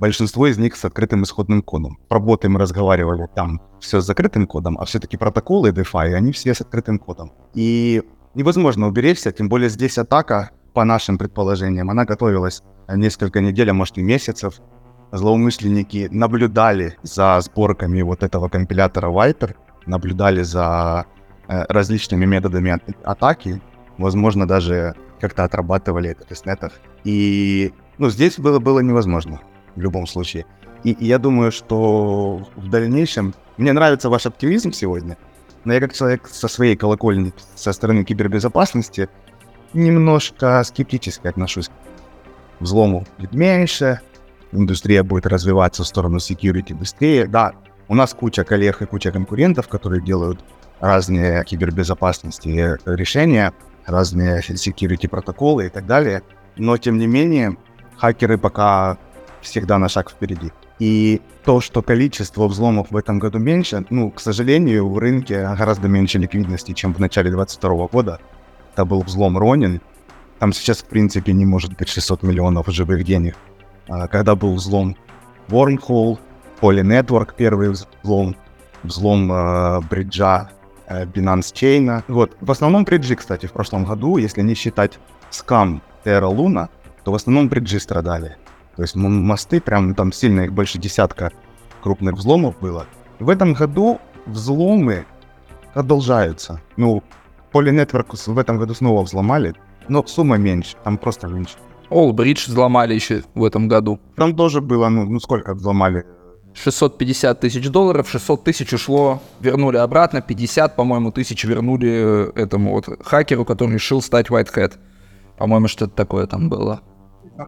большинство из них с открытым исходным кодом. Про мы разговаривали, там все с закрытым кодом, а все-таки протоколы DeFi, они все с открытым кодом. И невозможно уберечься, тем более здесь атака, по нашим предположениям, она готовилась несколько недель, а может и месяцев. Злоумышленники наблюдали за сборками вот этого компилятора Viper, наблюдали за э, различными методами от- атаки, возможно, даже как-то отрабатывали это в тестнетах. И ну, здесь было, было невозможно в любом случае. И, и я думаю, что в дальнейшем... Мне нравится ваш оптимизм сегодня, но я как человек со своей колокольни, со стороны кибербезопасности, немножко скептически отношусь к взлому меньше, индустрия будет развиваться в сторону security быстрее. Да, у нас куча коллег и куча конкурентов, которые делают разные кибербезопасности решения, разные security протоколы и так далее. Но, тем не менее, хакеры пока всегда на шаг впереди. И то, что количество взломов в этом году меньше, ну, к сожалению, в рынке гораздо меньше ликвидности, чем в начале 2022 года. Это был взлом Ронин. Там сейчас, в принципе, не может быть 600 миллионов живых денег. А, когда был взлом Wormhole, Poly Network первый взлом, взлом э, бриджа э, Binance Chain. Вот, в основном бриджи, кстати, в прошлом году, если не считать скам Terra Luna, то в основном бриджи страдали. То есть мосты, прям там сильно их больше десятка крупных взломов было. В этом году взломы продолжаются. Ну, Network в этом году снова взломали, но сумма меньше, там просто меньше. All Bridge взломали еще в этом году. Там тоже было, ну, ну сколько взломали? 650 тысяч долларов, 600 тысяч ушло, вернули обратно, 50, по-моему, тысяч вернули э, этому вот хакеру, который решил стать White Hat. По-моему, что-то такое там было.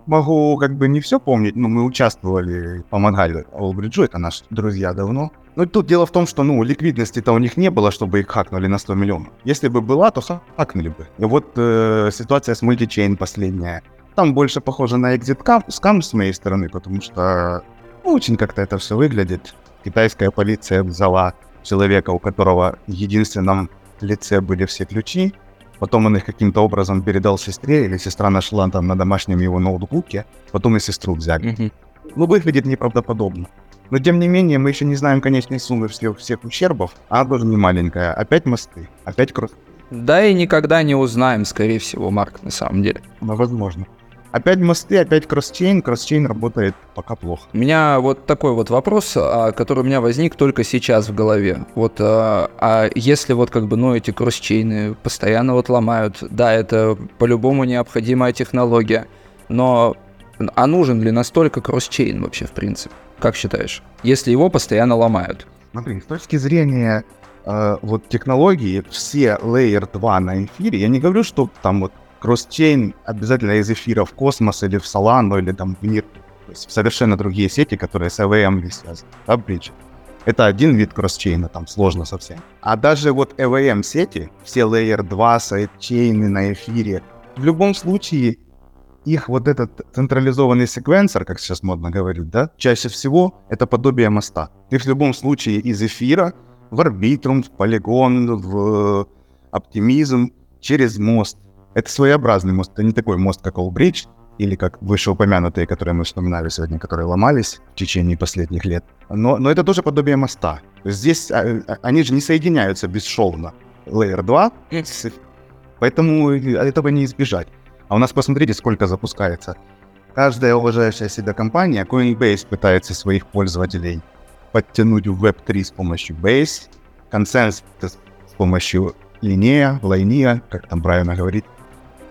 Могу как бы не все помнить, но мы участвовали, помогали Олбриджу, это наши друзья давно. Но тут дело в том, что, ну, ликвидности-то у них не было, чтобы их хакнули на 100 миллионов. Если бы была, то хакнули бы. И вот э, ситуация с мультичейн последняя. Там больше похоже на экзит скам с моей стороны, потому что ну, очень как-то это все выглядит. Китайская полиция взяла человека, у которого в единственном лице были все ключи, потом он их каким-то образом передал сестре, или сестра нашла там на домашнем его ноутбуке, потом и сестру взяли. Ну, выглядит неправдоподобно. Но, тем не менее, мы еще не знаем конечной суммы всех, всех ущербов, а она тоже не маленькая. Опять мосты, опять кросс. Да и никогда не узнаем, скорее всего, Марк, на самом деле. Ну, возможно. Опять мосты, опять кроссчейн. Кроссчейн работает пока плохо. У меня вот такой вот вопрос, а, который у меня возник только сейчас в голове. Вот, а, а если вот как бы, ну, эти кроссчейны постоянно вот ломают, да, это по-любому необходимая технология, но а нужен ли настолько кроссчейн вообще, в принципе? Как считаешь? Если его постоянно ломают. Смотри, с точки зрения э, вот технологии, все Layer 2 на эфире, я не говорю, что там вот кросчейн обязательно из эфира в космос или в Solana или там в мир. То есть совершенно другие сети, которые с EVM не связаны. Да, бридж. Это один вид кросчейна, там сложно совсем. А даже вот EVM сети, все Layer 2 сайдчейны на эфире, в любом случае их вот этот централизованный секвенсор, как сейчас модно говорить, да, чаще всего это подобие моста. Ты в любом случае из эфира в арбитрум, в полигон, в оптимизм через мост. Это своеобразный мост, это не такой мост, как Allbridge, или как вышеупомянутые, которые мы вспоминали сегодня, которые ломались в течение последних лет. Но, но это тоже подобие моста. Здесь а, а, они же не соединяются бесшовно. Layer 2, поэтому этого не избежать. А у нас посмотрите, сколько запускается. Каждая уважающая себя компания, Coinbase пытается своих пользователей подтянуть в Web3 с помощью Base, Consensus с помощью Linea, Linea, как там правильно говорить.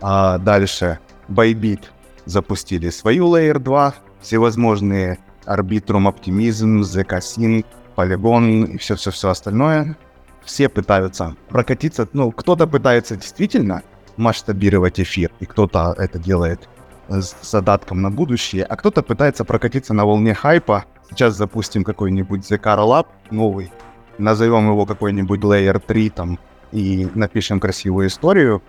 А дальше Bybit запустили свою Layer 2, всевозможные Arbitrum Optimism, ZK Polygon и все-все-все остальное. Все пытаются прокатиться, ну, кто-то пытается действительно масштабировать эфир, и кто-то это делает с задатком на будущее, а кто-то пытается прокатиться на волне хайпа. Сейчас запустим какой-нибудь ZK Rollup новый, назовем его какой-нибудь Layer 3 там, и напишем красивую историю,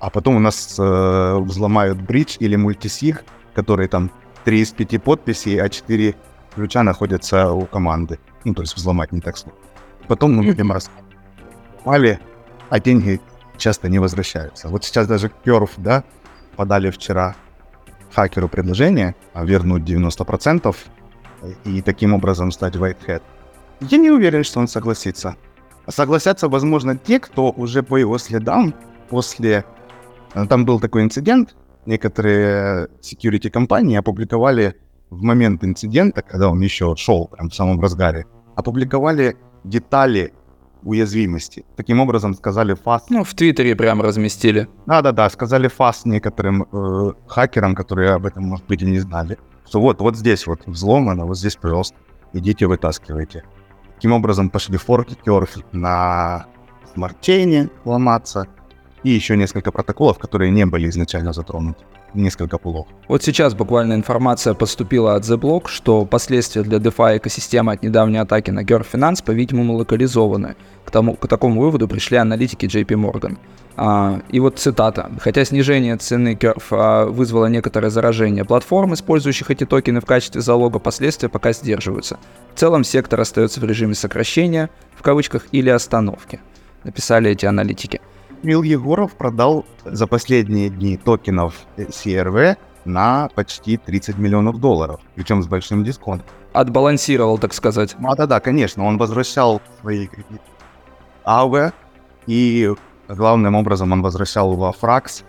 а потом у нас э, взломают бридж или мультисиг, который там 3 из 5 подписей, а 4 ключа находятся у команды. Ну, то есть взломать не так сложно. Потом мы будем рассмали, а деньги часто не возвращаются. Вот сейчас даже Curve, да, подали вчера хакеру предложение а, вернуть 90% и таким образом стать Whitehead. Я не уверен, что он согласится. Согласятся, возможно, те, кто уже по его следам после... э, Там был такой инцидент, некоторые security компании опубликовали в момент инцидента, когда он еще шел прям в самом разгаре, опубликовали детали уязвимости. Таким образом сказали фас. Ну, в Твиттере прям разместили. Да-да-да, сказали фас некоторым э, хакерам, которые об этом, может быть, и не знали, что вот, вот здесь вот взломано, вот здесь, пожалуйста, идите вытаскивайте. Таким образом пошли форки на смарт-чейне ломаться и еще несколько протоколов, которые не были изначально затронуты. Несколько пулов. Вот сейчас буквально информация поступила от The Block, что последствия для DeFi экосистемы от недавней атаки на Curve Finance, по-видимому, локализованы. К, тому, к такому выводу пришли аналитики JP Morgan. А, и вот цитата. Хотя снижение цены Curve а, вызвало некоторое заражение платформ, использующих эти токены в качестве залога, последствия пока сдерживаются. В целом сектор остается в режиме сокращения, в кавычках, или остановки. Написали эти аналитики. Мил Егоров продал за последние дни токенов CRV на почти 30 миллионов долларов, причем с большим дисконтом. Отбалансировал, так сказать. Ну, да-да, конечно, он возвращал свои кредиты АВ, и главным образом он возвращал во Фракс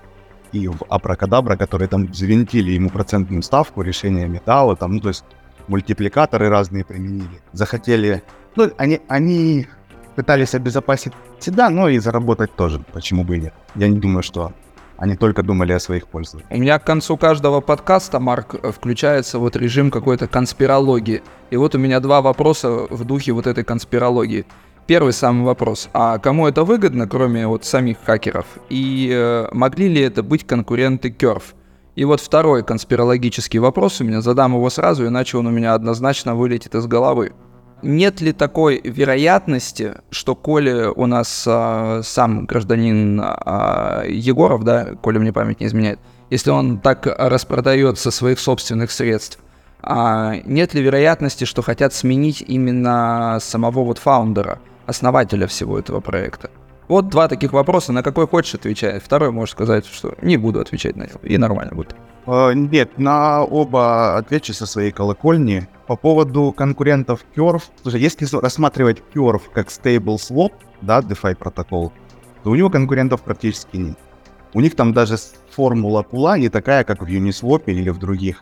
и в Абракадабра, которые там завинтили ему процентную ставку, решение металла, там, ну, то есть мультипликаторы разные применили. Захотели... Ну, они, они пытались обезопасить себя, но и заработать тоже, почему бы и нет. Я не думаю, что они только думали о своих пользователях. У меня к концу каждого подкаста, Марк, включается вот режим какой-то конспирологии. И вот у меня два вопроса в духе вот этой конспирологии. Первый самый вопрос. А кому это выгодно, кроме вот самих хакеров? И э, могли ли это быть конкуренты Curve? И вот второй конспирологический вопрос у меня, задам его сразу, иначе он у меня однозначно вылетит из головы. Нет ли такой вероятности, что коли у нас а, сам гражданин а, Егоров, да, коли мне память не изменяет, если он так распродает со своих собственных средств, а нет ли вероятности, что хотят сменить именно самого вот фаундера, основателя всего этого проекта? Вот два таких вопроса, на какой хочешь отвечай. Второй можешь сказать, что не буду отвечать на него, и нормально будет. Э, Нет, на оба отвечу со своей колокольни. По поводу конкурентов Curve. Слушай, если рассматривать Curve как stable swap, да, DeFi протокол, то у него конкурентов практически нет. У них там даже формула пула не такая, как в Uniswap или в других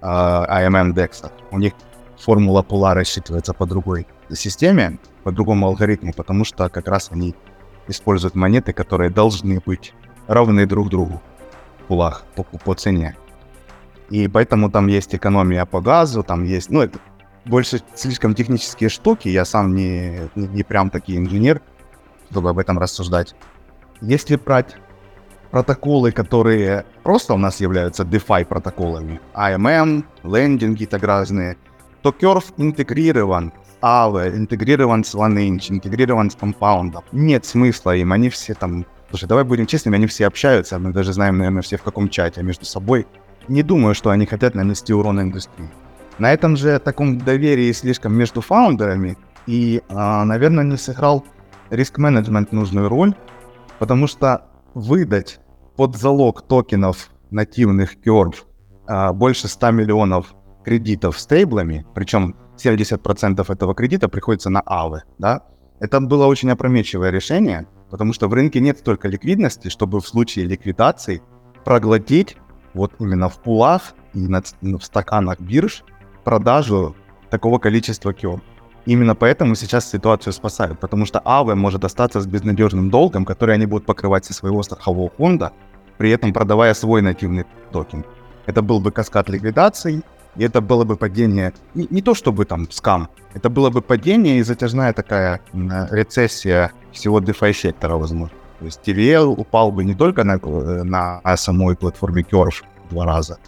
э, AMM DEX. У них формула пула рассчитывается по другой системе, по другому алгоритму, потому что как раз они используют монеты, которые должны быть равны друг другу пулах по, по цене. И поэтому там есть экономия по газу, там есть, ну, это больше слишком технические штуки, я сам не, не, не прям такой инженер, чтобы об этом рассуждать. Если брать протоколы, которые просто у нас являются DeFi протоколами, AMM, лендинги так разные, то Curve интегрирован с Aave, интегрирован с OneInch, интегрирован с Compound. Нет смысла им, они все там... Слушай, давай будем честными, они все общаются, мы даже знаем, наверное, все в каком чате между собой. Не думаю, что они хотят нанести урон индустрии. На этом же таком доверии слишком между фаундерами и, а, наверное, не сыграл риск-менеджмент нужную роль, потому что выдать под залог токенов нативных Curve а, больше 100 миллионов кредитов стейблами, причем 70% этого кредита приходится на АВы, да, это было очень опрометчивое решение, потому что в рынке нет столько ликвидности, чтобы в случае ликвидации проглотить вот именно в пулах и на, ц- в стаканах бирж продажу такого количества Curve. Именно поэтому сейчас ситуацию спасают, потому что АВ может остаться с безнадежным долгом, который они будут покрывать со своего страхового фонда, при этом продавая свой нативный токен. Это был бы каскад ликвидаций, и это было бы падение, не, не то чтобы там скам, это было бы падение и затяжная такая э, рецессия всего DeFi сектора, возможно. То есть TVL упал бы не только на, э, на самой платформе Curve два раза,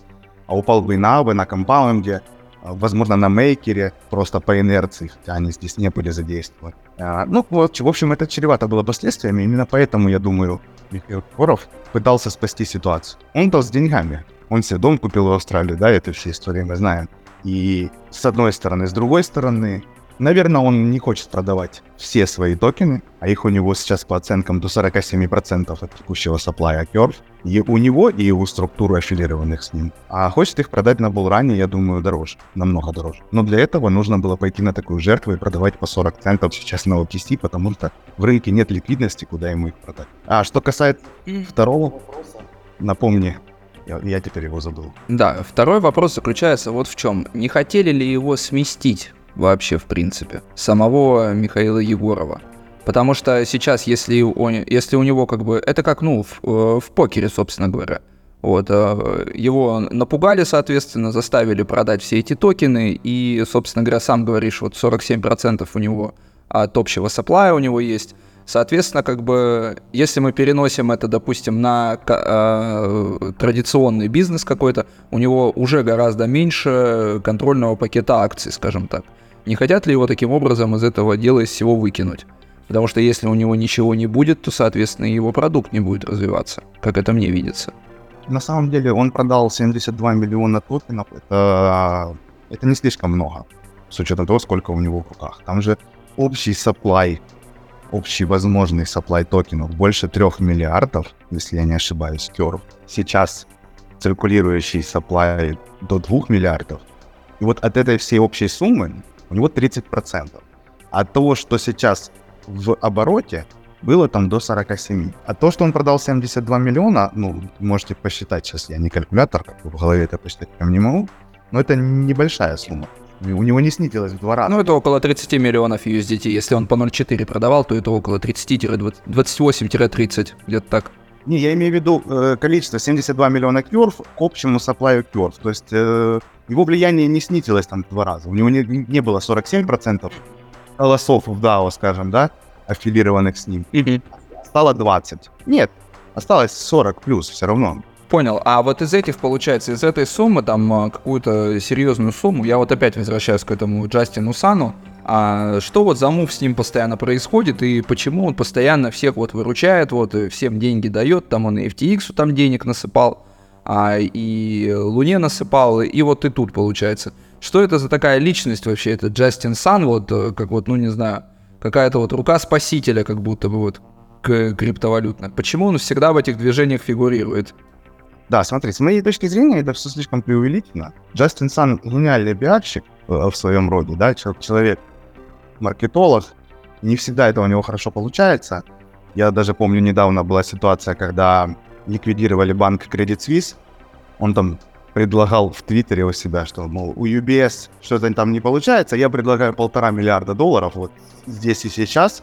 а упал бы и на AVE, на компаунде, а, возможно, на мейкере, просто по инерции, хотя они здесь не были задействованы. А, Ну, вот, в общем, это чревато было последствиями, именно поэтому, я думаю, Михаил Егоров пытался спасти ситуацию. Он-то с деньгами. Он себе дом купил в Австралии, да, это все истории мы знаем. И с одной стороны, с другой стороны, наверное, он не хочет продавать все свои токены, а их у него сейчас по оценкам до 47% от текущего supply Curve. И у него, и у структуры аффилированных с ним. А хочет их продать на булране, я думаю, дороже, намного дороже. Но для этого нужно было пойти на такую жертву и продавать по 40 центов сейчас на OTC, потому что в рынке нет ликвидности, куда ему их продать. А что касается второго вопроса, напомни, я, я теперь его забыл. Да, второй вопрос заключается вот в чем. Не хотели ли его сместить вообще, в принципе, самого Михаила Егорова? Потому что сейчас, если, он, если у него как бы... Это как, ну, в, э, в покере, собственно говоря. Вот, э, его напугали, соответственно, заставили продать все эти токены, и, собственно говоря, сам говоришь, вот 47% у него от общего сапплая у него есть. Соответственно, как бы, если мы переносим это, допустим, на э, традиционный бизнес какой-то, у него уже гораздо меньше контрольного пакета акций, скажем так. Не хотят ли его таким образом из этого дела из всего выкинуть? Потому что если у него ничего не будет, то, соответственно, его продукт не будет развиваться, как это мне видится. На самом деле он продал 72 миллиона токенов. Это, это не слишком много, с учетом того, сколько у него в руках. Там же общий supply, общий возможный supply токенов больше 3 миллиардов, если я не ошибаюсь, Curve. Сейчас циркулирующий supply до 2 миллиардов. И вот от этой всей общей суммы у него 30%. От того, что сейчас в обороте было там до 47. А то, что он продал 72 миллиона, ну, можете посчитать сейчас, я не калькулятор, как в голове это посчитать прям не могу, но это небольшая сумма. У него не снизилось в два раза. Ну, это около 30 миллионов USDT. Если он по 0,4 продавал, то это около 30-28-30, где-то так. Не, я имею в виду э, количество 72 миллиона кёрв к общему сапплаю кёрв. То есть э, его влияние не снизилось там в два раза. У него не, не было 47% голосов в DAO, скажем, да, аффилированных с ним. Mm-hmm. Стало 20. Нет, осталось 40 плюс все равно. Понял. А вот из этих, получается, из этой суммы, там, а, какую-то серьезную сумму, я вот опять возвращаюсь к этому Джастину Сану, а что вот за мув с ним постоянно происходит и почему он постоянно всех вот выручает, вот всем деньги дает, там он и FTX там денег насыпал, а и Луне насыпал, и вот и тут получается. Что это за такая личность вообще, это Джастин Сан, вот э, как вот, ну не знаю, какая-то вот рука спасителя, как будто бы вот к криптовалютной. Почему он всегда в этих движениях фигурирует? Да, смотри, с моей точки зрения это все слишком преувеличено. Джастин Сан гениальный пиарщик э, в своем роде, да, человек маркетолог, не всегда это у него хорошо получается. Я даже помню, недавно была ситуация, когда ликвидировали банк Credit Suisse, он там предлагал в Твиттере у себя, что, мол, у UBS что-то там не получается, я предлагаю полтора миллиарда долларов вот здесь и сейчас,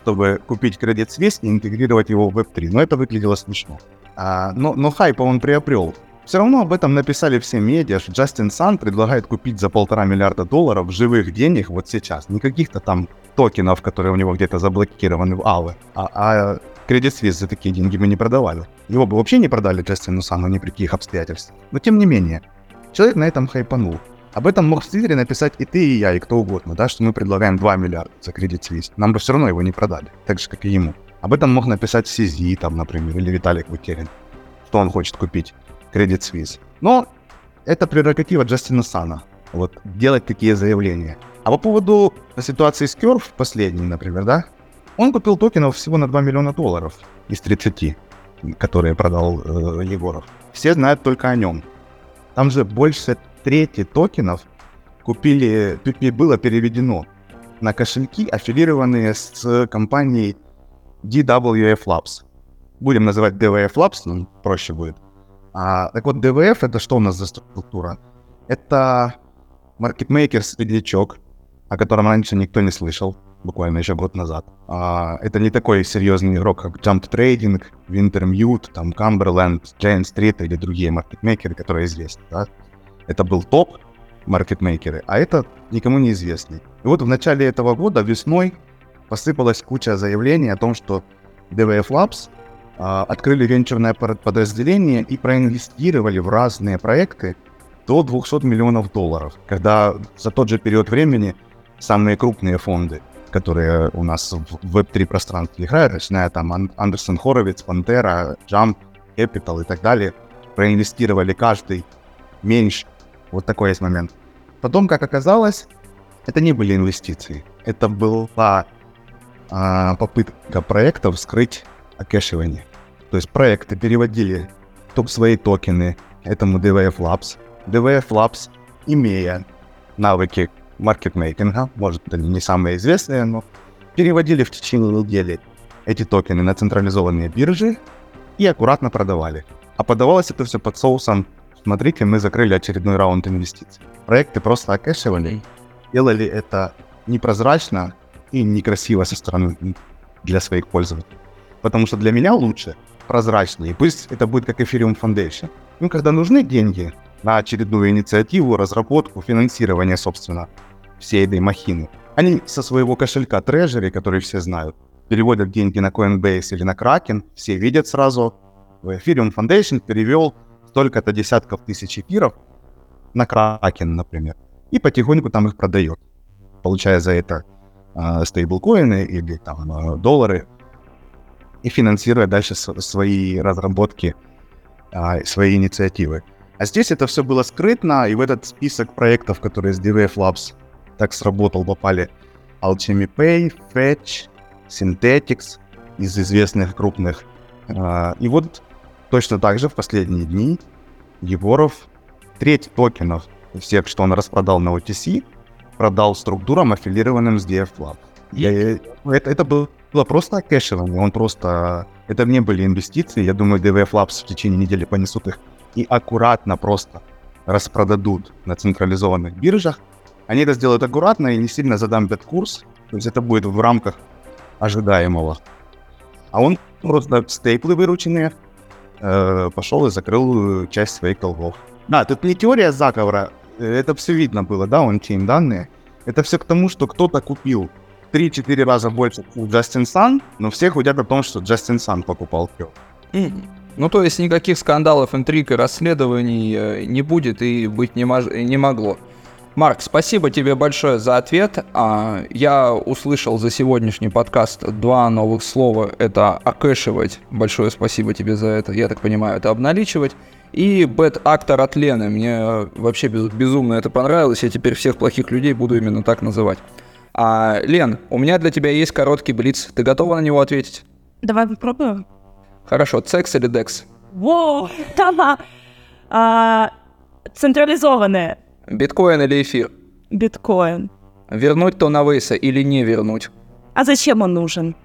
чтобы купить Credit Suisse и интегрировать его в Web3. Но это выглядело смешно. А, но, но хайпа он приобрел. Все равно об этом написали все медиа, что Джастин Сан предлагает купить за полтора миллиарда долларов живых денег вот сейчас. Не каких-то там токенов, которые у него где-то заблокированы в Авы, а, а Credit Suisse за такие деньги мы не продавали. Его бы вообще не продали Джастину Сану ни при каких обстоятельствах. Но тем не менее, человек на этом хайпанул. Об этом мог в Твиттере написать и ты, и я, и кто угодно, да, что мы предлагаем 2 миллиарда за Credit Suisse. Нам бы все равно его не продали, так же, как и ему. Об этом мог написать Сизи, там, например, или Виталик Бутерин, что он хочет купить Credit Suisse. Но это прерогатива Джастина Сана, вот, делать такие заявления. А по поводу ситуации с Curve, последней, например, да, он купил токенов всего на 2 миллиона долларов из 30, которые продал э, Егоров. Все знают только о нем. Там же больше трети токенов купили, было переведено на кошельки, аффилированные с компанией DWF Labs. Будем называть DWF Labs, ну, проще будет. А, так вот, DWF это что у нас за структура? Это маркетмейкер среднячок, о котором раньше никто не слышал, буквально еще год назад. А, это не такой серьезный игрок, как Jump Trading, Wintermute, там Cumberland, Giant Street или другие маркетмейкеры, которые известны. Да? Это был топ маркетмейкеры, а это никому не известный. И вот в начале этого года, весной, посыпалась куча заявлений о том, что DVF Labs а, открыли венчурное подразделение и проинвестировали в разные проекты до 200 миллионов долларов, когда за тот же период времени самые крупные фонды которые у нас в Web3 пространстве играют, начиная там Ан- Андерсон Хоровиц, Пантера, Jump, Capital и так далее, проинвестировали каждый меньше. Вот такой есть момент. Потом, как оказалось, это не были инвестиции. Это была а, попытка проектов скрыть окэшивание. То есть проекты переводили топ свои токены этому DVF Labs. DVF Labs, имея навыки маркетмейкинга, может, они не самые известные, но переводили в течение недели эти токены на централизованные биржи и аккуратно продавали. А подавалось это все под соусом «Смотрите, мы закрыли очередной раунд инвестиций». Проекты просто окэшивали, делали это непрозрачно и некрасиво со стороны для своих пользователей. Потому что для меня лучше прозрачнее. Пусть это будет как Ethereum Foundation. Ну, когда нужны деньги на очередную инициативу, разработку, финансирование, собственно, всей этой махины, они со своего кошелька Treasury, который все знают, переводят деньги на Coinbase или на Kraken, все видят сразу, в Ethereum Foundation перевел столько-то десятков тысяч эфиров на Kraken, например, и потихоньку там их продает, получая за это стейблкоины или там э, доллары, и финансируя дальше свои разработки, э, свои инициативы. А здесь это все было скрытно, и в этот список проектов, которые с DVF Labs так сработал, попали Alchemy Pay, Fetch, Synthetics из известных крупных. А, и вот точно так же в последние дни Егоров треть токенов всех, что он распродал на OTC, продал структурам, аффилированным с DF Lab. Я, это, это было просто кэшевание, он просто... Это не были инвестиции, я думаю, DVF Labs в течение недели понесут их и аккуратно просто распродадут на централизованных биржах. Они это сделают аккуратно и не сильно задампят курс, то есть это будет в рамках ожидаемого. А он просто стейплы вырученные э, пошел и закрыл часть своих долгов. Да, тут не теория заговора, это все видно было, да, он тем данные. Это все к тому, что кто-то купил 3-4 раза больше Джастин Сан, но все худят о том, что Джастин Сан покупал Кё. Ну, то есть никаких скандалов, интриг и расследований э, не будет и быть не, мож- не могло. Марк, спасибо тебе большое за ответ. А, я услышал за сегодняшний подкаст два новых слова. Это окэшивать. Большое спасибо тебе за это. Я так понимаю, это обналичивать. И бэт-актор от Лены. Мне вообще безумно это понравилось. Я теперь всех плохих людей буду именно так называть. А, Лен, у меня для тебя есть короткий блиц. Ты готова на него ответить? Давай попробуем. Хорошо, цекс или декс? Воу, да. А. Биткоин или эфир? Биткоин. Вернуть Тона Вейса или не вернуть? А зачем он нужен?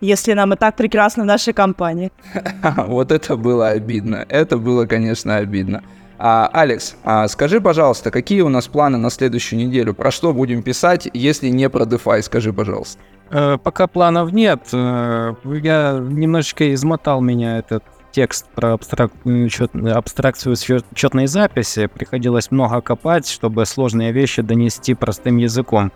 Если нам и так прекрасно в нашей компании. Вот это было обидно. Это было, конечно, обидно. А, Алекс, а скажи, пожалуйста, какие у нас планы на следующую неделю? Про что будем писать, если не про DeFi? Скажи, пожалуйста. Э, пока планов нет. Э, я немножечко измотал меня этот текст про абстрак... счет... абстракцию счетной записи. Приходилось много копать, чтобы сложные вещи донести простым языком.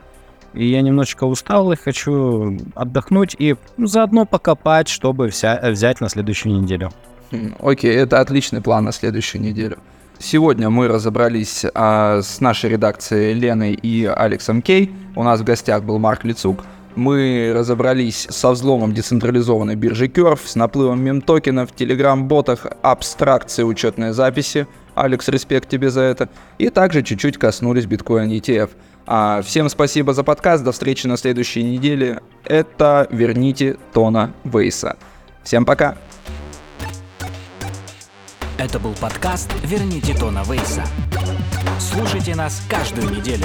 И я немножечко устал и хочу отдохнуть и заодно покопать, чтобы вся... взять на следующую неделю. Хм, окей, это отличный план на следующую неделю. Сегодня мы разобрались а, с нашей редакцией Леной и Алексом Кей. У нас в гостях был Марк Лицук. Мы разобрались со взломом децентрализованной биржи Curve, с наплывом мем-токенов, телеграм-ботах, абстракции учетной записи. Алекс, респект тебе за это. И также чуть-чуть коснулись биткоин ETF. А всем спасибо за подкаст. До встречи на следующей неделе. Это «Верните Тона Вейса». Всем пока. Это был подкаст «Верните Тона Вейса». Слушайте нас каждую неделю.